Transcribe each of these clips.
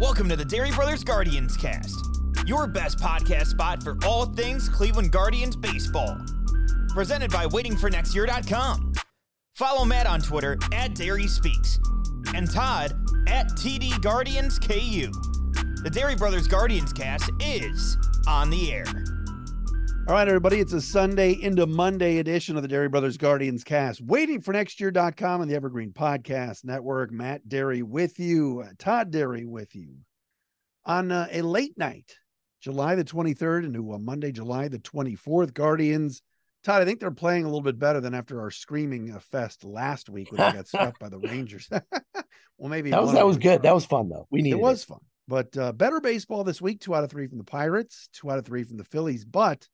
Welcome to the Dery Brothers Guardians cast, your best podcast spot for all things Cleveland Guardians baseball. Presented by waitingfornextyear.com. Follow Matt on Twitter at Dery Speaks and Todd at TD Guardians KU. The Dery Brothers Guardians cast is on the air. All right, everybody, it's a Sunday into Monday edition of the Dery Brothers Guardians cast. Waiting for next year.com and the Evergreen Podcast Network. Matt Dery with you, uh, Todd Dery with you on uh, a late night, July the 23rd into a Monday, July the 24th. Guardians, Todd, I think they're playing a little bit better than after our screaming uh, fest last week when they got swept by the Rangers. well, maybe that was that was good. That was fun though. We needed it was it. fun, but uh, better baseball this week. Two out of three from the Pirates, two out of three from the Phillies, but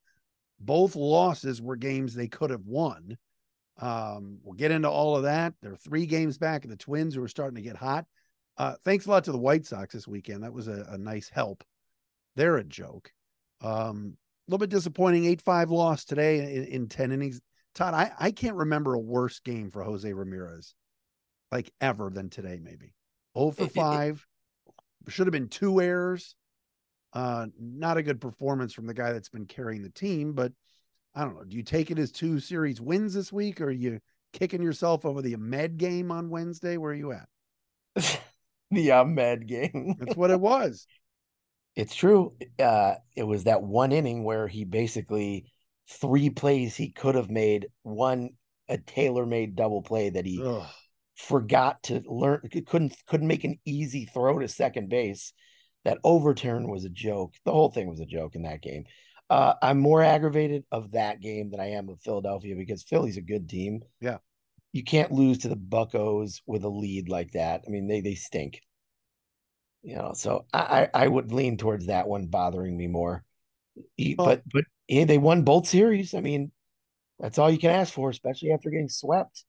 both losses were games they could have won. Um, we'll get into all of that. They're three games back of the Twins who are starting to get hot. Uh, thanks a lot to the White Sox this weekend. That was a, a nice help. They're a joke. Um, a little bit disappointing 8 5 loss today in, in 10 innings. Todd, I, I can't remember a worse game for Jose Ramirez like ever than today, maybe. 0 for 5. Should have been two errors. Uh, not a good performance from the guy that's been carrying the team, but I don't know. Do you take it as two series wins this week, or are you kicking yourself over the Amed game on Wednesday? Where are you at? the Amed game. That's what it was. It's true. Uh, it was that one inning where he basically three plays he could have made, one a tailor-made double play that he Ugh. forgot to learn couldn't couldn't make an easy throw to second base that overturn was a joke. The whole thing was a joke in that game. Uh, I'm more aggravated of that game than I am of Philadelphia because Philly's a good team. Yeah. You can't lose to the Buckos with a lead like that. I mean, they they stink. You know, so I I would lean towards that one bothering me more. But but yeah, they won both series. I mean, that's all you can ask for, especially after getting swept.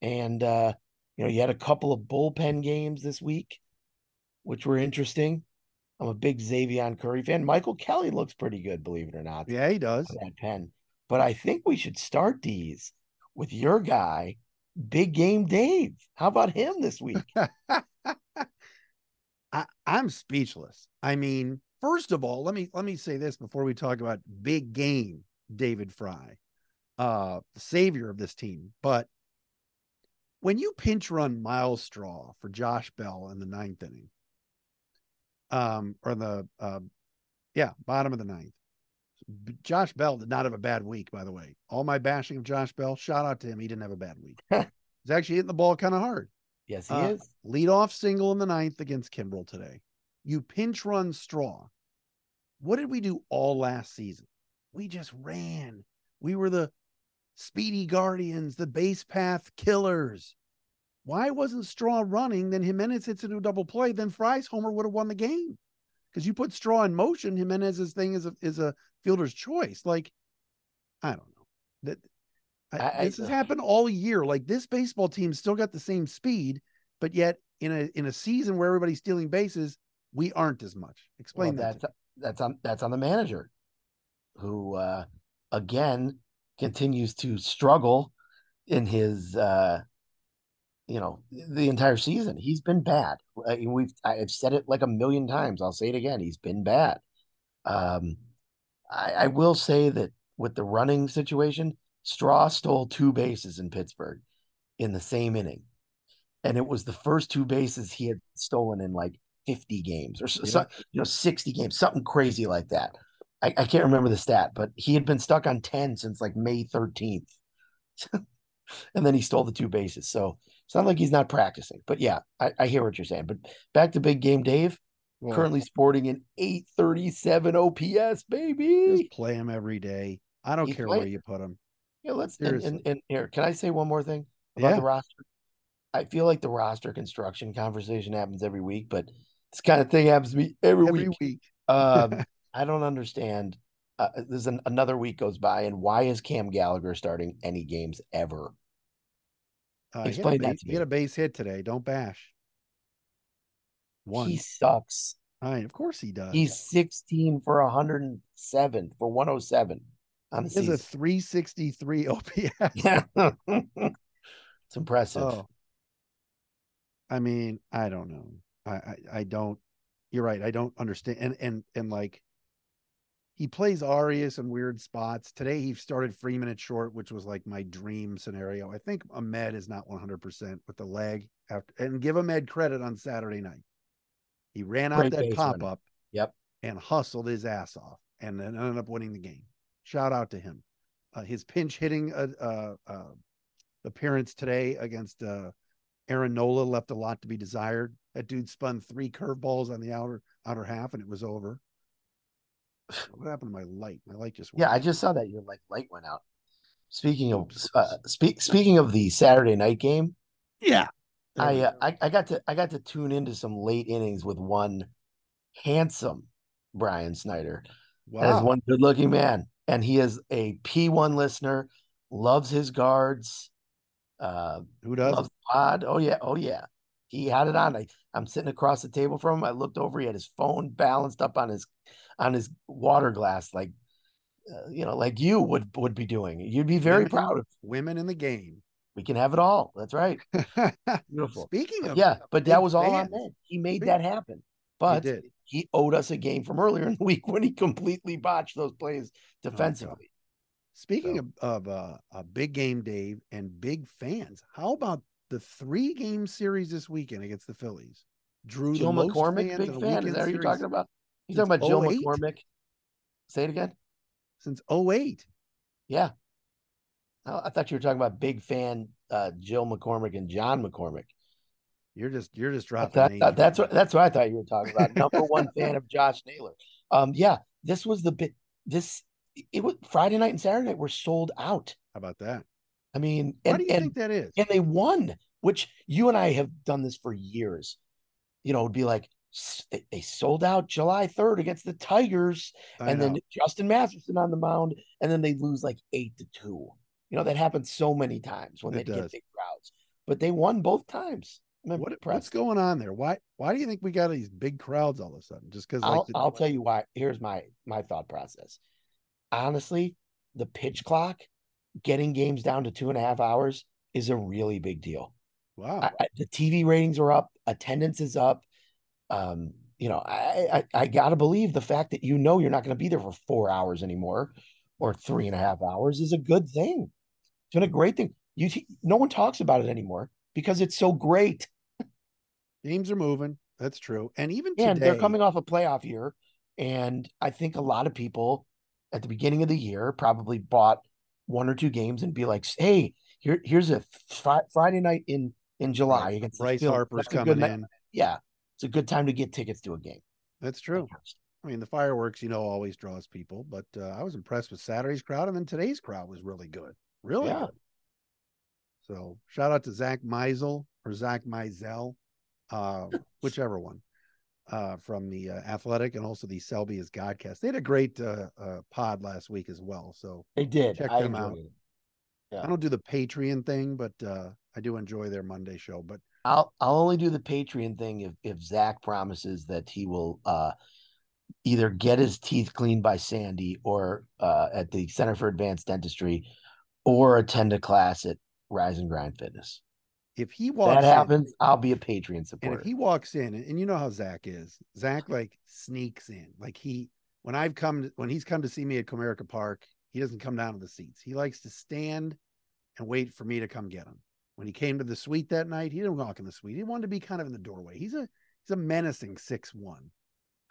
And uh, you know, you had a couple of bullpen games this week, which were interesting. I'm a big Xzavion Curry fan. Michael Kelly looks pretty good, believe it or not. Yeah, he does. That pen. But I think we should start these with your guy, Big Game Dave. How about him this week? I, I'm speechless. I mean, first of all, let me let me say this before we talk about big game David Fry, uh, the savior of this team. But when you pinch run Myles Straw for Josh Bell in the ninth inning, um, or the uh, yeah, bottom of the ninth. Josh Bell did not have a bad week, by the way. All my bashing of Josh Bell, shout out to him. He didn't have a bad week. He's actually hitting the ball kind of hard. Yes, he uh, is. Lead off single in the ninth against Kimbrel today. You pinch run straw. What did we do all last season? We just ran. We were the speedy guardians, the base path killers. Why wasn't Straw running? Then Giménez hits into a double play. Then Fry's homer would have won the game because you put Straw in motion. Giménez's thing is a is a fielder's choice. Like, I don't know that I, this has happened all year. Like this baseball team still got the same speed, but yet in a in a season where everybody's stealing bases, we aren't as much. Explain well, that. That's that's on that's on the manager, who uh, again continues to struggle in his uh, you know the entire season. He's been bad. We've I've said it like a million times. I'll say it again. He's been bad. Um, I, I will say that with the running situation, Straw stole two bases in Pittsburgh in the same inning, and it was the first two bases he had stolen in like 50 games or yeah. so, you know 60 games, something crazy like that. I, I can't remember the stat, but he had been stuck on 10 since like May 13th. and then he stole the two bases. So it's not like he's not practicing. But yeah, I, I hear what you're saying. But back to big game Dave. Yeah. Currently sporting an 837 OPS, baby. Just play him every day. I don't care where you put him. Yeah, let's and, and, and, here. Can I say one more thing about yeah. the roster? I feel like the roster construction conversation happens every week, but this kind of thing happens to me every, every week. week. um, I don't understand. Uh, there's an, another week goes by, and why is Cam Gallagher starting any games ever? Uh, Explain that to me. He had a base hit today. Don't bash. One. He sucks. I mean, of course he does. He's 16 for 107 for 107 on the he season. a 363 OPS. Yeah. it's impressive. Oh. I mean, I don't know. I, I, I don't you're right. I don't understand. And and and like he plays Arias in weird spots. Today he started Freeman at short, which was like my dream scenario. I think Amed is not 100% with the leg after and give Amed credit on Saturday night. He ran out Great that pop running. up Yep. and hustled his ass off and then ended up winning the game. Shout out to him. Uh, his pinch hitting uh, uh, uh, appearance today against uh, Aaron Nola left a lot to be desired. That dude spun three curveballs on the outer outer half and it was over. What happened to my light? My light just went Yeah, I just saw that your like light went out. Speaking of uh, speak speaking of the Saturday night game, yeah. I, uh. I I got to I got to tune into some late innings with one handsome Brian Snyder. That is wow. one good looking man, and he is a P1 listener. Loves his guards. Uh, Who does? loves pod. Oh yeah, oh yeah. He had it on. I, I'm sitting across the table from him. I looked over. He had his phone balanced up on his on his water glass, like uh, you know, like you would would be doing. You'd be very Women- proud of. women in the game. We can have it all. That's right. Beautiful. Speaking of yeah, but that was all on man. He made that happen. But did. he owed us a game from earlier in the week when he completely botched those plays Oh, defensively. Speaking So- of, of uh, a big game, Dave, and big fans, how about the three game series this weekend against the Phillies? Drew Jill the most McCormick, fans big fan. Is that what you're talking about? You talking about Jill 08? McCormick? Say it again. since 08. Yeah. Oh, I thought you were talking about big fan uh, Jill McCormick and John McCormick. You're just you're just dropping That, that- that's what that's what I thought you were talking about. Number one fan of Josh Naylor. Um, yeah, this was the bit. This it was Friday night and Saturday night were sold out. How about that? I mean, Why and do you and, think that is? and they won, which you and I have done this for years. You know, it'd be like they, they sold out July 3rd against the Tigers, I and then. Justin Masterson on the mound, and then they lose like eight to two. You know, that happens so many times when It they get big crowds. But they won both times. What, what's going on there? Why why do you think we got these big crowds all of a sudden? Just because like I'll the, I'll tell you why. Here's my my thought process. Honestly, the pitch clock getting games down to two and a half hours is a really big deal. wow. I, I, the TV ratings are up, attendance is up. Um, you know, I, I I gotta believe the fact that you know you're not going to be there for four hours anymore, or three and a half hours is a good thing. It's been a great thing. You no one talks about it anymore because it's so great. Games are moving. That's true. And even And today, they're coming off a playoff year, and I think a lot of people at the beginning of the year probably bought one or two games and be like, "Hey, here here's a fri- Friday night in in July against Bryce Harper's That's coming in. Yeah, it's a good time to get tickets to a game. That's true. I mean, the fireworks, you know, always draws people, but uh, I was impressed with Saturday's crowd, and then today's crowd was really good, really Yeah. good. So shout out to Zach Meisel or Zach Meisel, uh, whichever one, uh, from the uh, Athletic and also the Selby is Godcast. They had a great uh, uh, pod last week as well. So They did. Check I them out. Yeah. I don't do the Patreon thing, but uh, I do enjoy their Monday show. But I'll I'll only do the Patreon thing if if Zach promises that he will uh either get his teeth cleaned by Sandy or uh at the Center for Advanced Dentistry or attend a class at Rise and Grind Fitness. if he walks that in- happens, I'll be a Patreon And supporter. if he walks in, and you know how Zach is, Zach like sneaks in. Like he, when I've come, when he's come to see me at Comerica Park, he doesn't come down to the seats. He likes to stand and wait for me to come get him. When he came to the suite that night, he didn't walk in the suite. He wanted to be kind of in the doorway. He's a he's a menacing six one,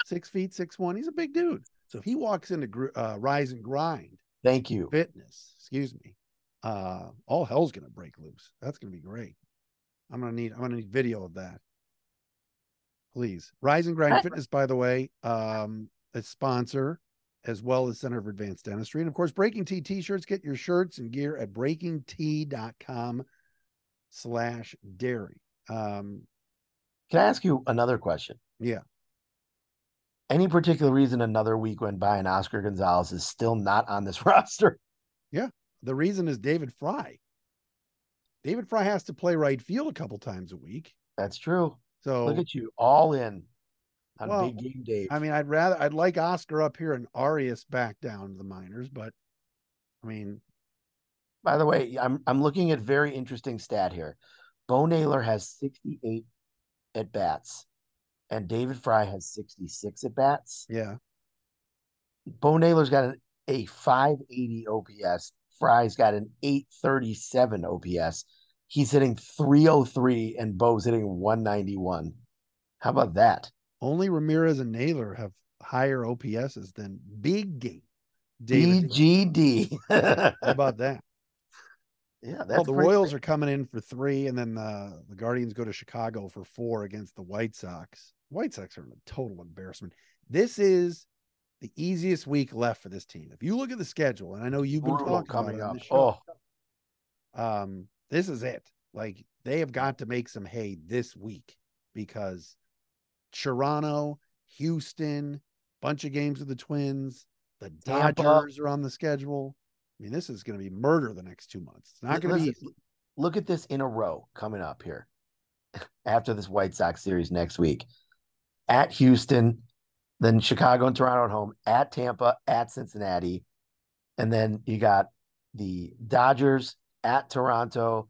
six feet six one. He's a big dude. So if he walks into gr- uh, Rise and Grind Thank you. Fitness, excuse me, uh, all hell's gonna break loose. That's gonna be great. I'm gonna need I'm gonna need video of that. Please. Rise and Grind Fitness, by the way, um, a sponsor as well as Center for Advanced Dentistry. And of course, Breaking T t-shirts, get your shirts and gear at breakingt.com slash dairy. Um, Can I ask you another question? yeah. Any particular reason another week went by and Oscar Gonzalez is still not on this roster? Yeah. The reason is David Fry. David Fry has to play right field a couple times a week. That's true. So Look at you, all in on Well, big game Dave. I mean, I'd rather I'd like Oscar up here and Arias back down to the minors, but I mean, By the way, I'm I'm looking at very interesting stat here. Bo Naylor has 68 at bats and David Fry has 66 at bats. Yeah. Bo Naylor's got an, a 580 OPS. Fry's got an 837 OPS. He's hitting 303 and Bo's hitting 191. How about that? Only Ramirez and Naylor have higher OPSs than Big Game. David. BGD. How about that? Yeah, that's Well, the Royals are coming in for three, and then uh, the Guardians go to Chicago for four against the White Sox. White Sox are a total embarrassment. This is the easiest week left for this team. If you look at the schedule, and I know you've been Brutal talking about it the show, Oh, um, this is it. Like they have got to make some hay this week because Toronto, Houston, bunch of games with the Twins, the Tampa. Dodgers are on the schedule. I mean, this is going to be murder the next two months. It's not going to be easy. look at this in a row coming up here after this White Sox series next week. At Houston, then Chicago and Toronto at home, at Tampa, at Cincinnati, and then you got the Dodgers at Toronto,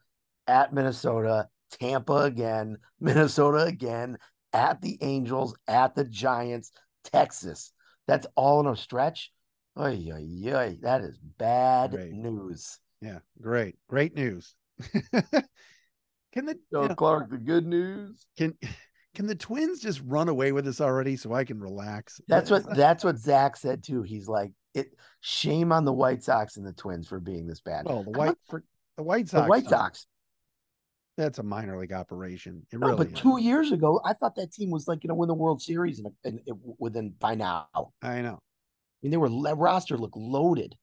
at Minnesota, Tampa again, Minnesota again, at the Angels, at the Giants, Texas. That's all in a stretch. Oy, oy, oy. That is bad Right. news. Yeah, great, great news. can the you know, Clark, the good news. can can the Twins just run away with this already so I can relax? That's what that's what Zach said too. He's like, it shame on the White Sox and the Twins for being this bad. well, the white for the White Sox. the White Sox. That's a minor league operation. It No, really. but is. two years ago, I thought that team was like going to win the World Series and, and it, within by now. I know. Mean, they were roster looked loaded.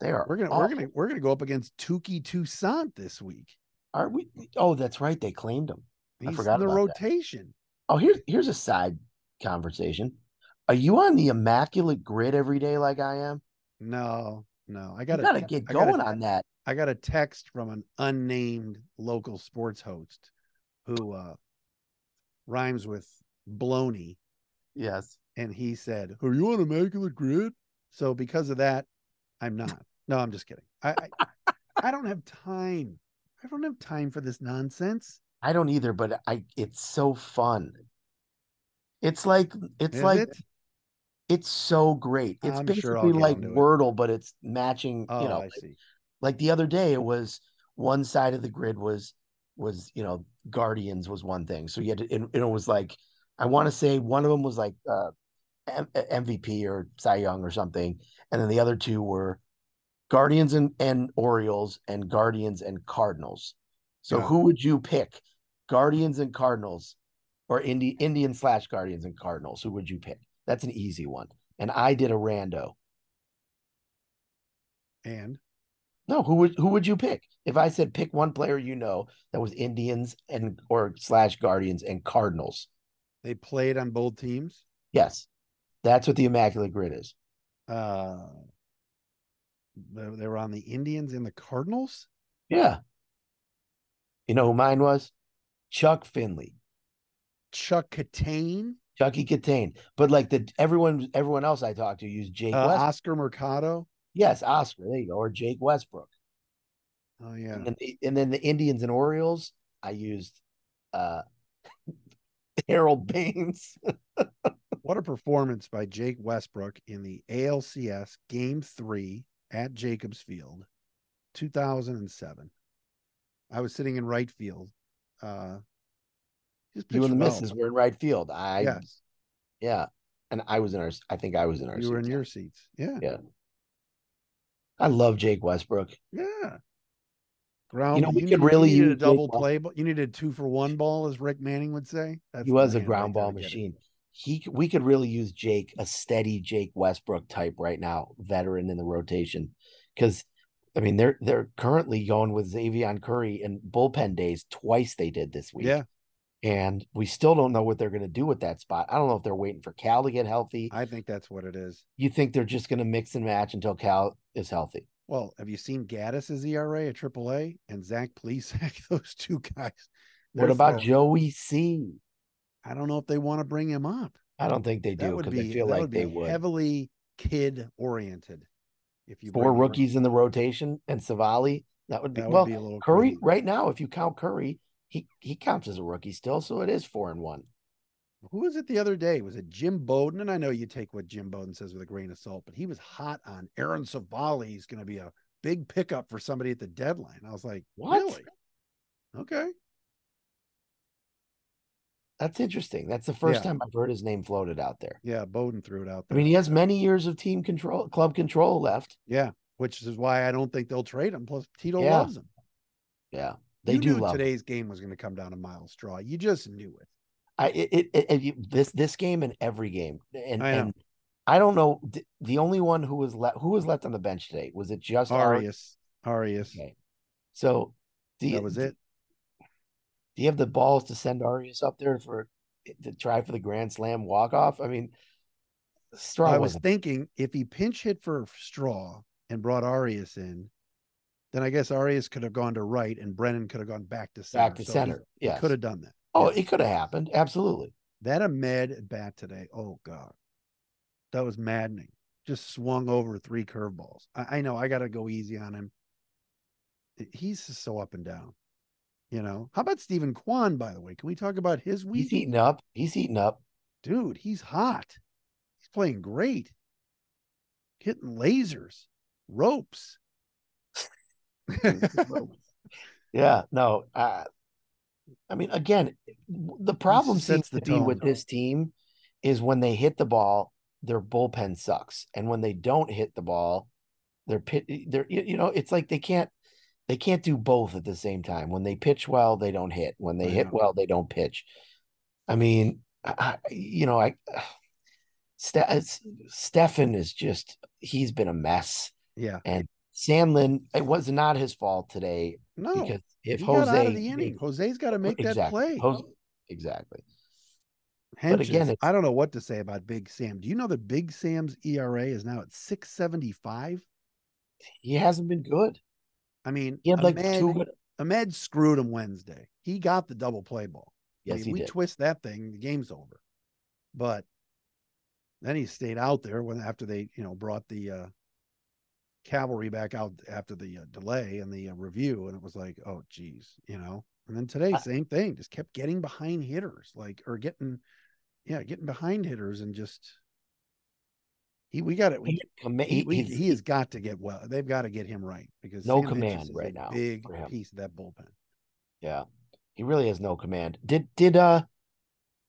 They are. We're gonna we're gonna we're gonna go up against Touki Toussaint this week. Aren't we? Oh, that's right. They claimed him. I forgot in the about that. rotation. Oh, here's here's a side conversation. Are you on the immaculate grid every day like I am? No, no. I gotta got to get I gotta- going on that. I got a text from an unnamed local sports host who uh rhymes with bloney, Yes. And he said, Are you on Immaculate Grid? So because of that, I'm not. No, I'm just kidding. I I, I don't have time. I don't have time for this nonsense. I don't either, but I it's so fun. It's like it's Is like it? it's so great. It's I'm basically get like into it. Wordle, but it's matching, Oh, you know, I like, see. like the other day it was one side of the grid was was, you know, Guardians was one thing. So you had to and, and it was like I want to say one of them was like uh M- MVP or Cy Young or something, and then the other two were Guardians and, and Orioles and Guardians and Cardinals. So Yeah. who would you pick? Guardians and Cardinals or Indi- Indian slash Guardians and Cardinals? Who would you pick? That's an easy one. And I did a rando. And No, who would who would you pick? If I said pick one player you know that was Indians and or slash Guardians and Cardinals. they played on both teams. Yes. That's what the Immaculate Grid is. Uh they, they were on the Indians and the Cardinals. Yeah. You know who mine was? Chuck Finley. Chuck Catane, Chucky Catane. But like the everyone everyone else I talked to used Jake uh, Oscar Mercado. Yes, Oscar. There you go. Or Jake Westbrook. Oh yeah. And, the, and then the Indians and Orioles, I used uh Harold Baines. What a performance by Jake Westbrook in the ALCS Game 3 at Jacobs Field, 2007. I was sitting in right field. Uh, just you and the well. missus were in right field. I yes, yeah. And I was in our I think I was in our you were in seats. your seats. Yeah, Yeah. I love Jake Westbrook. yeah. Ground. You know, we you could need- you really needed a Jake double play, but you needed a two for one ball, as Rick Manning would say. That's he was a ground ball machine. it. He we could really use Jake, a steady Jake Westbrook type right now, veteran in the rotation. Because I mean they're they're currently going with Xzavion Curry and bullpen days twice they did this week. Yeah, And we still don't know what they're gonna do with that spot. I don't know if they're waiting for Cal to get healthy. I think that's what it is. You think they're just gonna mix and match until Cal is healthy. Well, have you seen Gaddis's ERA at AAA and Zach Plesac? Those two guys. What about Joey C? I don't know if they want to bring him up. I don't think they do because be I feel like would they be would. heavily kid oriented. If you Four him rookies in the rotation and Civale, that would be that would well. be a little Curry, crazy. right now, if you count Curry, he he counts as a rookie still, so it is four and one. who was it the other day? Was it Jim Bowden? And I know you take what Jim Bowden says with a grain of salt, but he was hot on Aaron Civale is going to be a big pickup for somebody at the deadline. I was like, What? really? Okay. That's interesting. That's the first Yeah. time I've heard his name floated out there. Yeah, Bowden threw it out I there. mean, he has many years of team control, club control left. yeah, which is why I don't think they'll trade him. Plus, Tito Yeah. loves him. Yeah, they you do knew love. him. today's game was going to come down to Myles Straw. You just knew it. I it, it, it- you- this this game and every game, and I know. and I don't know the, the only one who was left who was left on the bench today was it just Ari? Arias. Arias. Okay. So you, That was it. Do you have the balls to send Arias up there for to try for the grand slam walk off? I mean, Straw I was thinking if he pinch hit for Straw and brought Arias in, then I guess Arias could have gone to right and Brennan could have gone back to center. back to So center. Yeah. could have done that. Oh, Yes. it could have happened. Absolutely. That Amed at bat today. Oh God, that was maddening. Just swung over three curveballs. I, I know I got to go easy on him. He's just so up and down. You know. How about Steven Kwan? By the way, can we talk about his week? He's week? heating up. He's heating up. Dude, he's hot. He's playing great. Hitting lasers, ropes. Yeah. No. Uh, I mean, again, the problem seems to the be with this team is when they hit the ball, their bullpen sucks, and when they don't hit the ball, they're pit. They're you you know, it's like they can't they can't do both at the same time. When they pitch well, they don't hit. When they I hit well, they don't pitch. I mean, I, you know, I. Ste- uh, it's- Stephan is just he's been a mess. yeah. And Sandlin, it was not his fault today No. because if he Jose got out of the inning. Jose's got to make that play. Jose- exactly. Hentges, again, I don't know what to say about Big Sam. Do you know that Big Sam's ERA is now at 675? He hasn't been good. I mean, He had like Amed, two. Amed screwed him Wednesday. He got the double play ball. I Yes, mean, he we did. twist that thing, the game's over. But then he stayed out there when after they, you know, brought the uh cavalry back out after the uh, delay and the uh, review, and it was like, oh, geez, you know. And then today, I- same thing, just kept getting behind hitters, like or getting, yeah, getting behind hitters, and just he, we got it. We, he, he, he, has got to get well. They've got to get him right because No Sam command right now Big piece of that bullpen. yeah, he really has no command. Did did uh,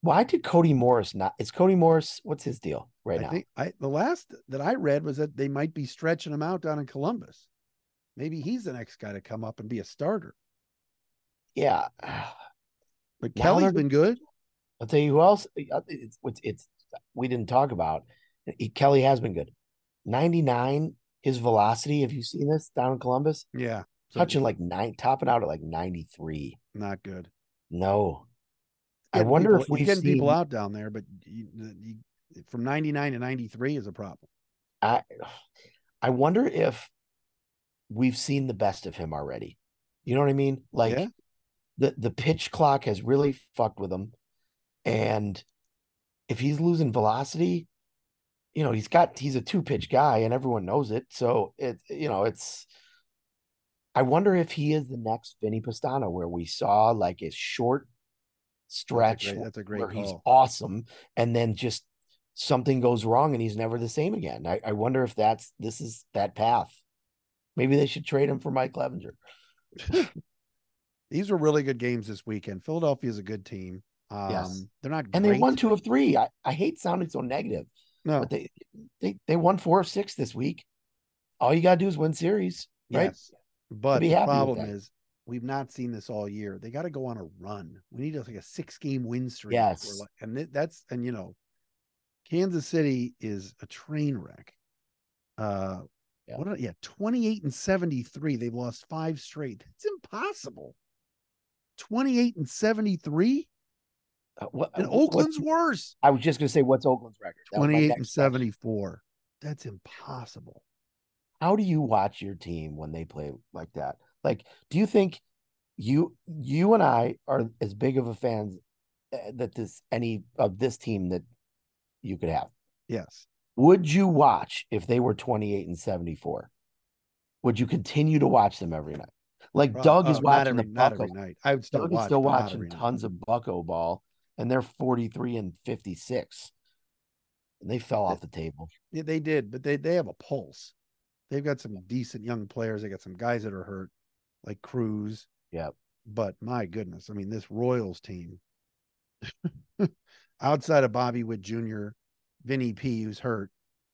why did Cody Morris not? Is Cody Morris? What's his deal right I now? think I the last that I read was that they might be stretching him out down in Columbus. Maybe he's the next guy to come up and be a starter. yeah, But Now Kelly's been good. I'll tell you who else. uh, It's it's, it's we didn't talk about. He- Kelly has been good. Ninety nine. His velocity. Have you seen this down in Columbus? Yeah, so Touching like nine, topping out at like ninety three. not good. No, I wonder people- if we've getting people out down there, but you, you, from ninety nine to ninety three is a problem. I I wonder if we've seen the best of him already. You know what I mean? Like Yeah. the the pitch clock has really fucked with him, and if he's losing velocity, you know he's got he's a two pitch guy and everyone knows it. So it you know it's. I wonder if he is the next Vinnie Pestano, where we saw like a short stretch great- that's a great where he's awesome, and then just something goes wrong and he's never the same again. I, I wonder if that's this is that path. Maybe they should trade him for Mike Clevinger. These were really good games this weekend. Philadelphia is a good team. Um, Yes. they're not And great. they won two of three. I, I hate sounding so negative, No, but they, they they won four of six this week. All you gotta do is win series, right? Yes. But the problem is we've not seen this all year. They got to go on a run. We need like a six game win streak. Yes. Like- and that's and you know, Kansas City is a train wreck. Uh Yeah. what are, yeah, 28 and 73. They've lost five straight. It's impossible. 28 and 73? Uh, what, And Oakland's worse. I was just gonna say, what's Oakland's record? That 28 next and question. 74. That's impossible. How do you watch your team when they play like that? Like, do you think you you and I are as big of a fans uh, that this any of this team that you could have? Yes. Would you watch if they were 28 and 74? Would you continue to watch them every night? Like Doug is uh, not watching every, the Bucko. every night. I would still Doug watch. is still watching every night. tons of Bucko ball. And they're 43 and 56. And they fell off the table. Yeah, they did, but they they have a pulse. They've got some decent young players. They got some guys that are hurt, like Cruz. Yep. But my goodness, I mean, this Royals team, outside of Bobby Witt Jr., Vinny P, who's hurt,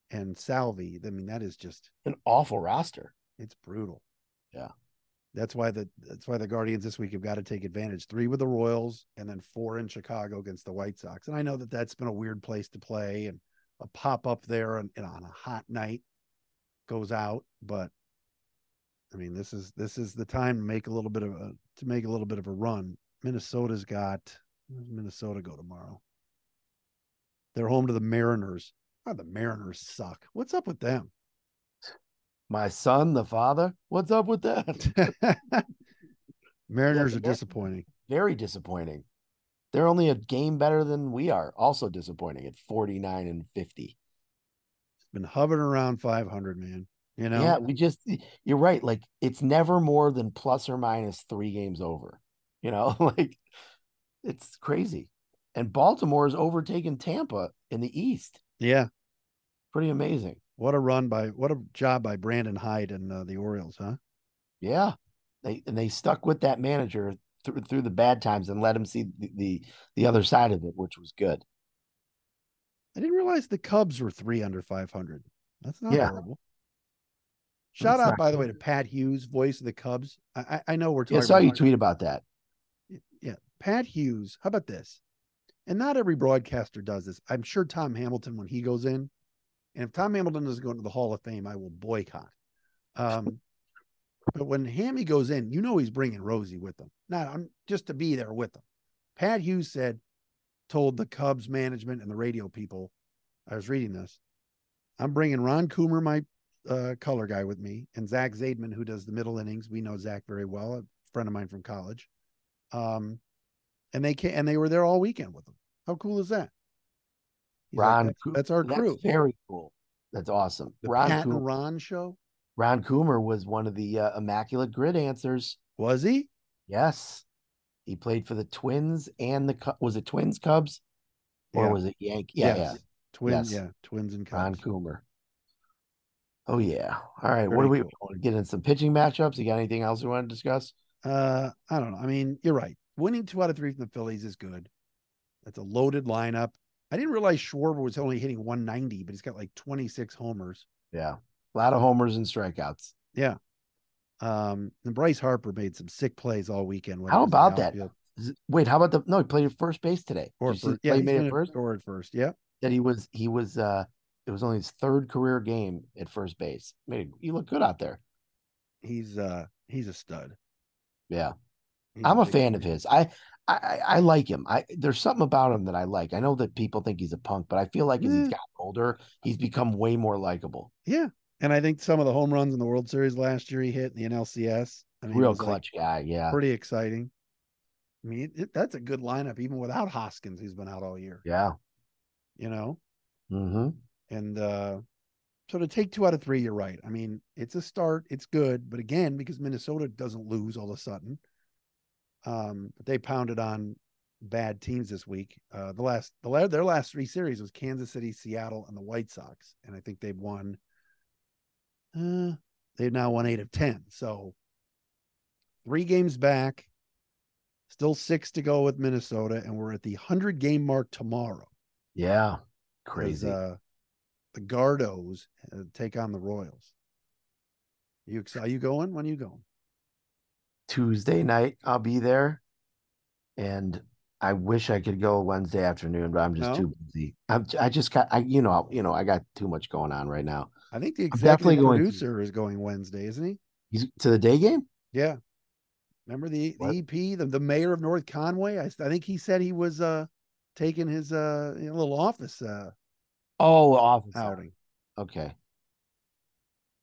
and Salvi, I mean, that is just An awful roster. it's brutal. Yeah. That's why the that's why the Guardians this week have got to take advantage. Three with the Royals and then four in Chicago against the White Sox. And I know that that's been a weird place to play and a pop up there and, and on a hot night goes out, but I mean this is this is the time to make a little bit of a to make a little bit of a run. Minnesota's got Minnesota go tomorrow? They're home to the Mariners. Oh, the Mariners suck. What's up with them? My son, the father. What's up with that? Mariners are disappointing. Very disappointing. They're only a game better than we are. Also disappointing at 49 and 50. Been hovering around 500, man. You know, Yeah, we just you're right. Like it's never more than plus or minus three games over. You know, like it's crazy. And Baltimore has overtaken Tampa in the East. yeah. Pretty amazing. What a run by what a job by Brandon Hyde and uh, the Orioles, huh? Yeah. They and they stuck with that manager through through the bad times and let him see the, the the other side of it, which was good. I didn't realize the Cubs were three under 500. That's not Yeah. horrible. Shout That's out, by the way, to. Pat Hughes, voice of the Cubs. I I, know we're Yeah. I saw you tweet about that. Yeah, Pat Hughes. How about this? And not every broadcaster does this. I'm sure Tom Hamilton, when he goes in, and if Tom Hamilton doesn't go into the Hall of Fame, I will boycott. Um, but when Hammy goes in, you know he's bringing Rosie with him. Not I'm just to be there with him. Pat Hughes said, told the Cubs management and the radio people, I was reading this. I'm bringing Ron Coomer, my uh, color guy, with me, and Zach Zaidman, who does the middle innings. We know Zach very well, a friend of mine from college. Um, and they can and they were there all weekend with them. How cool is that? He's like, Ron, that's, that's our that's crew. very cool. That's awesome. The Ron, Pat and Ron show. Ron Coomer was one of the uh, immaculate grid answers. Was he? Yes, he played for the Twins and the was it Twins Cubs or Yeah. was it Yankee? Yeah, yeah. Twins, Yes. yeah, twins and Cubs. Ron. Coomer. Oh yeah. All right. what Very do we cool. get in some pitching matchups? You got anything else you want to discuss? Uh, I don't know. I mean, you're right. Winning two out of three from the Phillies is good. That's a loaded lineup. I didn't realize Schwarber was only hitting 190, but he's got like 26 homers. Yeah. A lot of homers and strikeouts. Yeah. Um, and Bryce Harper made some sick plays all weekend. How it was in the about that? it- Wait, how about the no? He played at first base today. Or you first, yeah, he made at first. or at first. Yeah. That he was he was uh it was only his third career game at first base. Made he looked good out there. He's uh he's a stud. Yeah. He's I'm a big fan of his. I, I I- like him. I there's something about him that I like. I know that people think he's a punk, but I feel like as Yeah. he's gotten older, he's become way more likable. Yeah. And I think some of the home runs in the World Series last year he hit in the NLCS. I mean, Real was, like, clutch guy. Yeah. pretty exciting. I mean, it, it- that's a good lineup, even without Hoskins, who's been out all year. Yeah. You know, Mm-hmm. and uh so to take two out of three, you're right. I mean, it's a start, it's good, but again, because Minnesota doesn't lose all of a sudden, um, but they pounded on bad teams this week. Uh, the last, the their last three series was Kansas City, Seattle, and the White Sox, and I think they've won. Uh, they've now won eight of ten, so three games back. Still six to go with Minnesota, and we're at the hundred game mark tomorrow. Yeah. Crazy. Uh, the Gardos uh, take on the Royals. You ex- are you going? When are you going? Tuesday night, I'll be there. And I wish I could go Wednesday afternoon, but I'm just No? too busy. I'm I just got I you know, you know, I got too much going on right now. I think the executive going producer is going Wednesday, isn't he? He's to the day game? Yeah. Remember the, the EP, the, the mayor of North Conway? I, I think he said he was uh taking his uh you know, little office uh Oh, office hour. outing. Okay.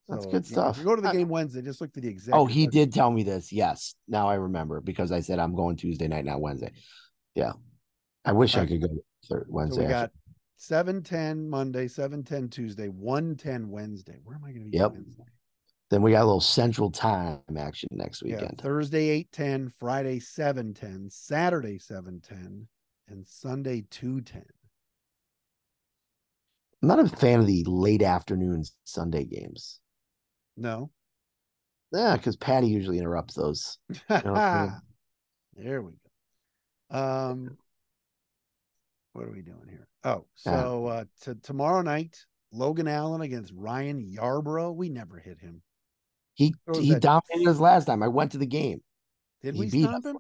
That's So good if you- stuff. If you go to the I- game Wednesday, just look for the executive. Oh, he did tell me this. Yes. Now I remember because I said I'm going Tuesday night, not Wednesday. Yeah. I wish I could go third So Wednesday. we got seven ten Monday, seven ten Tuesday, one ten Wednesday. Where am I going to be Yep. Wednesday? Then we got a little central time action next Yeah, weekend. Thursday eight ten, Friday seven ten, Saturday seven ten, and Sunday 210. I'm not a fan of the late afternoon Sunday games. No. Yeah, because Patty usually interrupts those. Okay. there we go. Um, what are we doing here? Oh, so uh, to tomorrow night, Logan Allen against Ryan Yarbrough. We never hit him. He he that? dominated us last time. I went to the game. Did He we beat stomp him?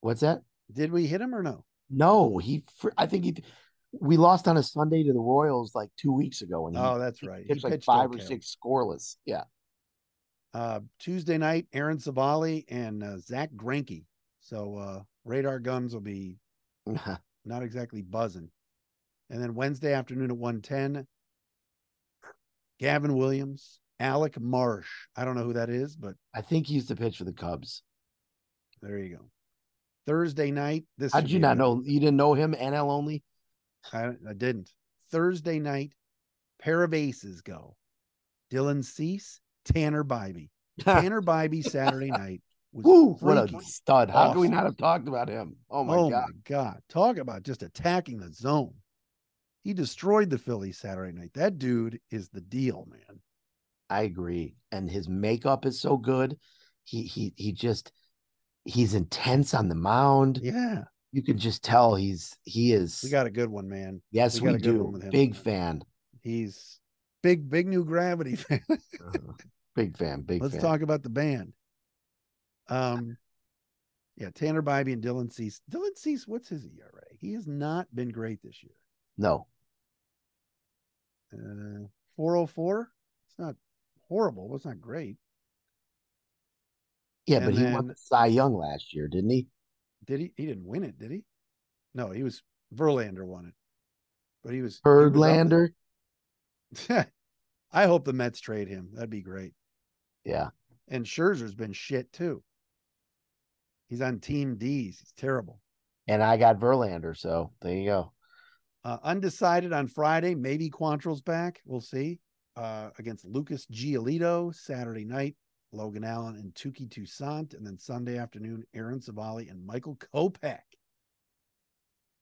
What's that? Did we hit him or no? No, he. I think he. We lost on a Sunday to the Royals like two weeks ago, and Oh, that's right. Pitched like five or six scoreless. Yeah, Uh, Tuesday night, Aaron Civale and uh, Zack Greinke. So uh, radar guns will be not exactly buzzing. And then Wednesday afternoon at 110, Gavin Williams, Alec Marsh. I don't know who that is, but I think he used to pitch for the Cubs. there you go. Thursday night. This How did you not know? You didn't know him NL only. I, I didn't. Thursday night, pair of aces go. Dylan Cease, Tanner Bibee. Tanner Bibee Saturday night was Woo! What a stud! How can we not have talked about him? Oh my oh god! my God. Talk about just attacking the zone. He destroyed the Phillies Saturday night. That dude is the deal, man. I agree. And his makeup is so good. He he he just he's intense on the mound. Yeah. You can just tell he's he is. We got a good one, man. yes, we we, got a good do. one with him. Big fan. He's big, big new gravity fan. Uh, big fan. Big Let's fan. talk about the band. Um, yeah, Tanner Bibee and Dylan Cease. Dylan Cease, what's his ERA? He has not been great this year. No, Uh, 404. It's not horrible, it's not great. yeah, And but he won the Cy Young last year, didn't he? Did he? He didn't win it, did he? No, he was Verlander won it, but he was Birdlander. I hope the Mets trade him. That'd be great. Yeah, And Scherzer's been shit too. He's on Team D's. He's terrible. and I got Verlander, so there you go. Uh, undecided on Friday. Maybe Quantrill's back. We'll see. Uh, against Lucas Giolito Saturday night. Logan Allen and Touki Toussaint, and then Sunday afternoon, Aaron Civale and Michael Kopech.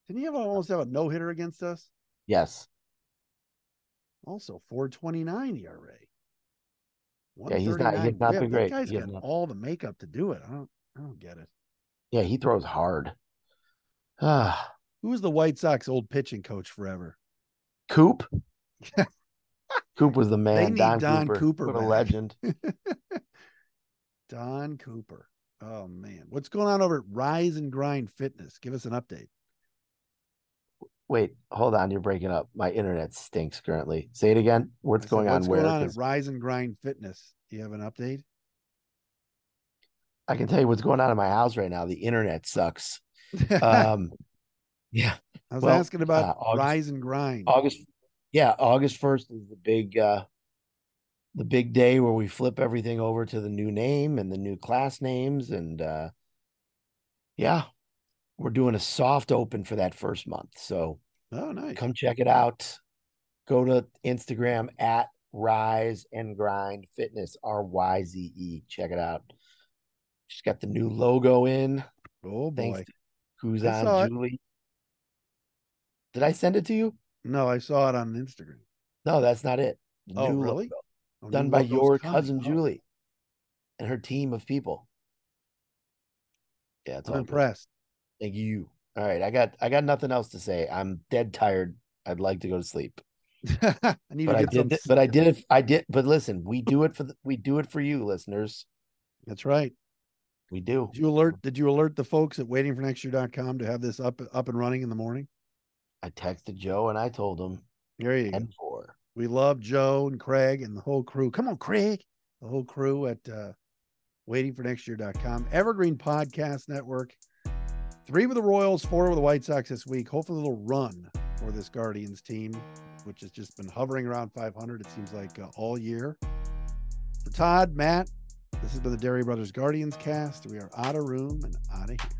Didn't he have almost have a no hitter against us? Yes, Also, 429 ERA. Yeah, he's not- he's 139. not been that great. guy's He has got not. all the makeup to do it. I don't, I don't get it. yeah, he throws hard. Ah, Who was the White Sox old pitching coach forever? Coop. Coop was the man. Don, Don Cooper, Cooper what a legend. Don Cooper. Oh man, what's going on over at Rise and Grind Fitness? Give us an update. Wait, hold on. You're breaking up. My internet stinks currently. Say it again. What's said, going on? What's Where? going on at Rise and Grind Fitness? Do you have an update? I can tell you what's going on in my house right now. The internet sucks. Um, yeah, I was well, asking about uh, August- Rise and Grind. August. Yeah, August first is the big, uh the big day where we flip everything over to the new name and the new class names, and uh yeah, we're doing a soft open for that first month. So Oh, nice. come check it out. Go to Instagram at Rise and Grind Fitness, R Y Z E. Check it out. she's got the new logo in. Oh boy. Who's on it. Julie. Did I send it to you? No, I saw it on Instagram. No, that's not it. The Oh, really? logo, New done by your cousin Julie and her team of people. Yeah, it's I'm good. impressed. Thank you. All right, I got I got nothing else to say. I'm dead tired. I'd like to go to sleep. I need But to get some. did but I did it I did but listen, we do it for the, we do it for you listeners. That's right. We do. Did you alert? Did you alert the folks at waitingfornextyear.com to have this up up and running in the morning? I texted Joe and I told him There you go. and. We love Joe and Craig and the whole crew. Come on, Craig. The whole crew at uh, waitingfornextyear.com. Evergreen Podcast Network. Three with the Royals, four with the White Sox this week. Hopefully, a little run for this Guardians team, which has just been hovering around 500, it seems like uh, all year. For Todd, Matt, this has been the Dery Brothers Guardians cast. We are out of room and out of here.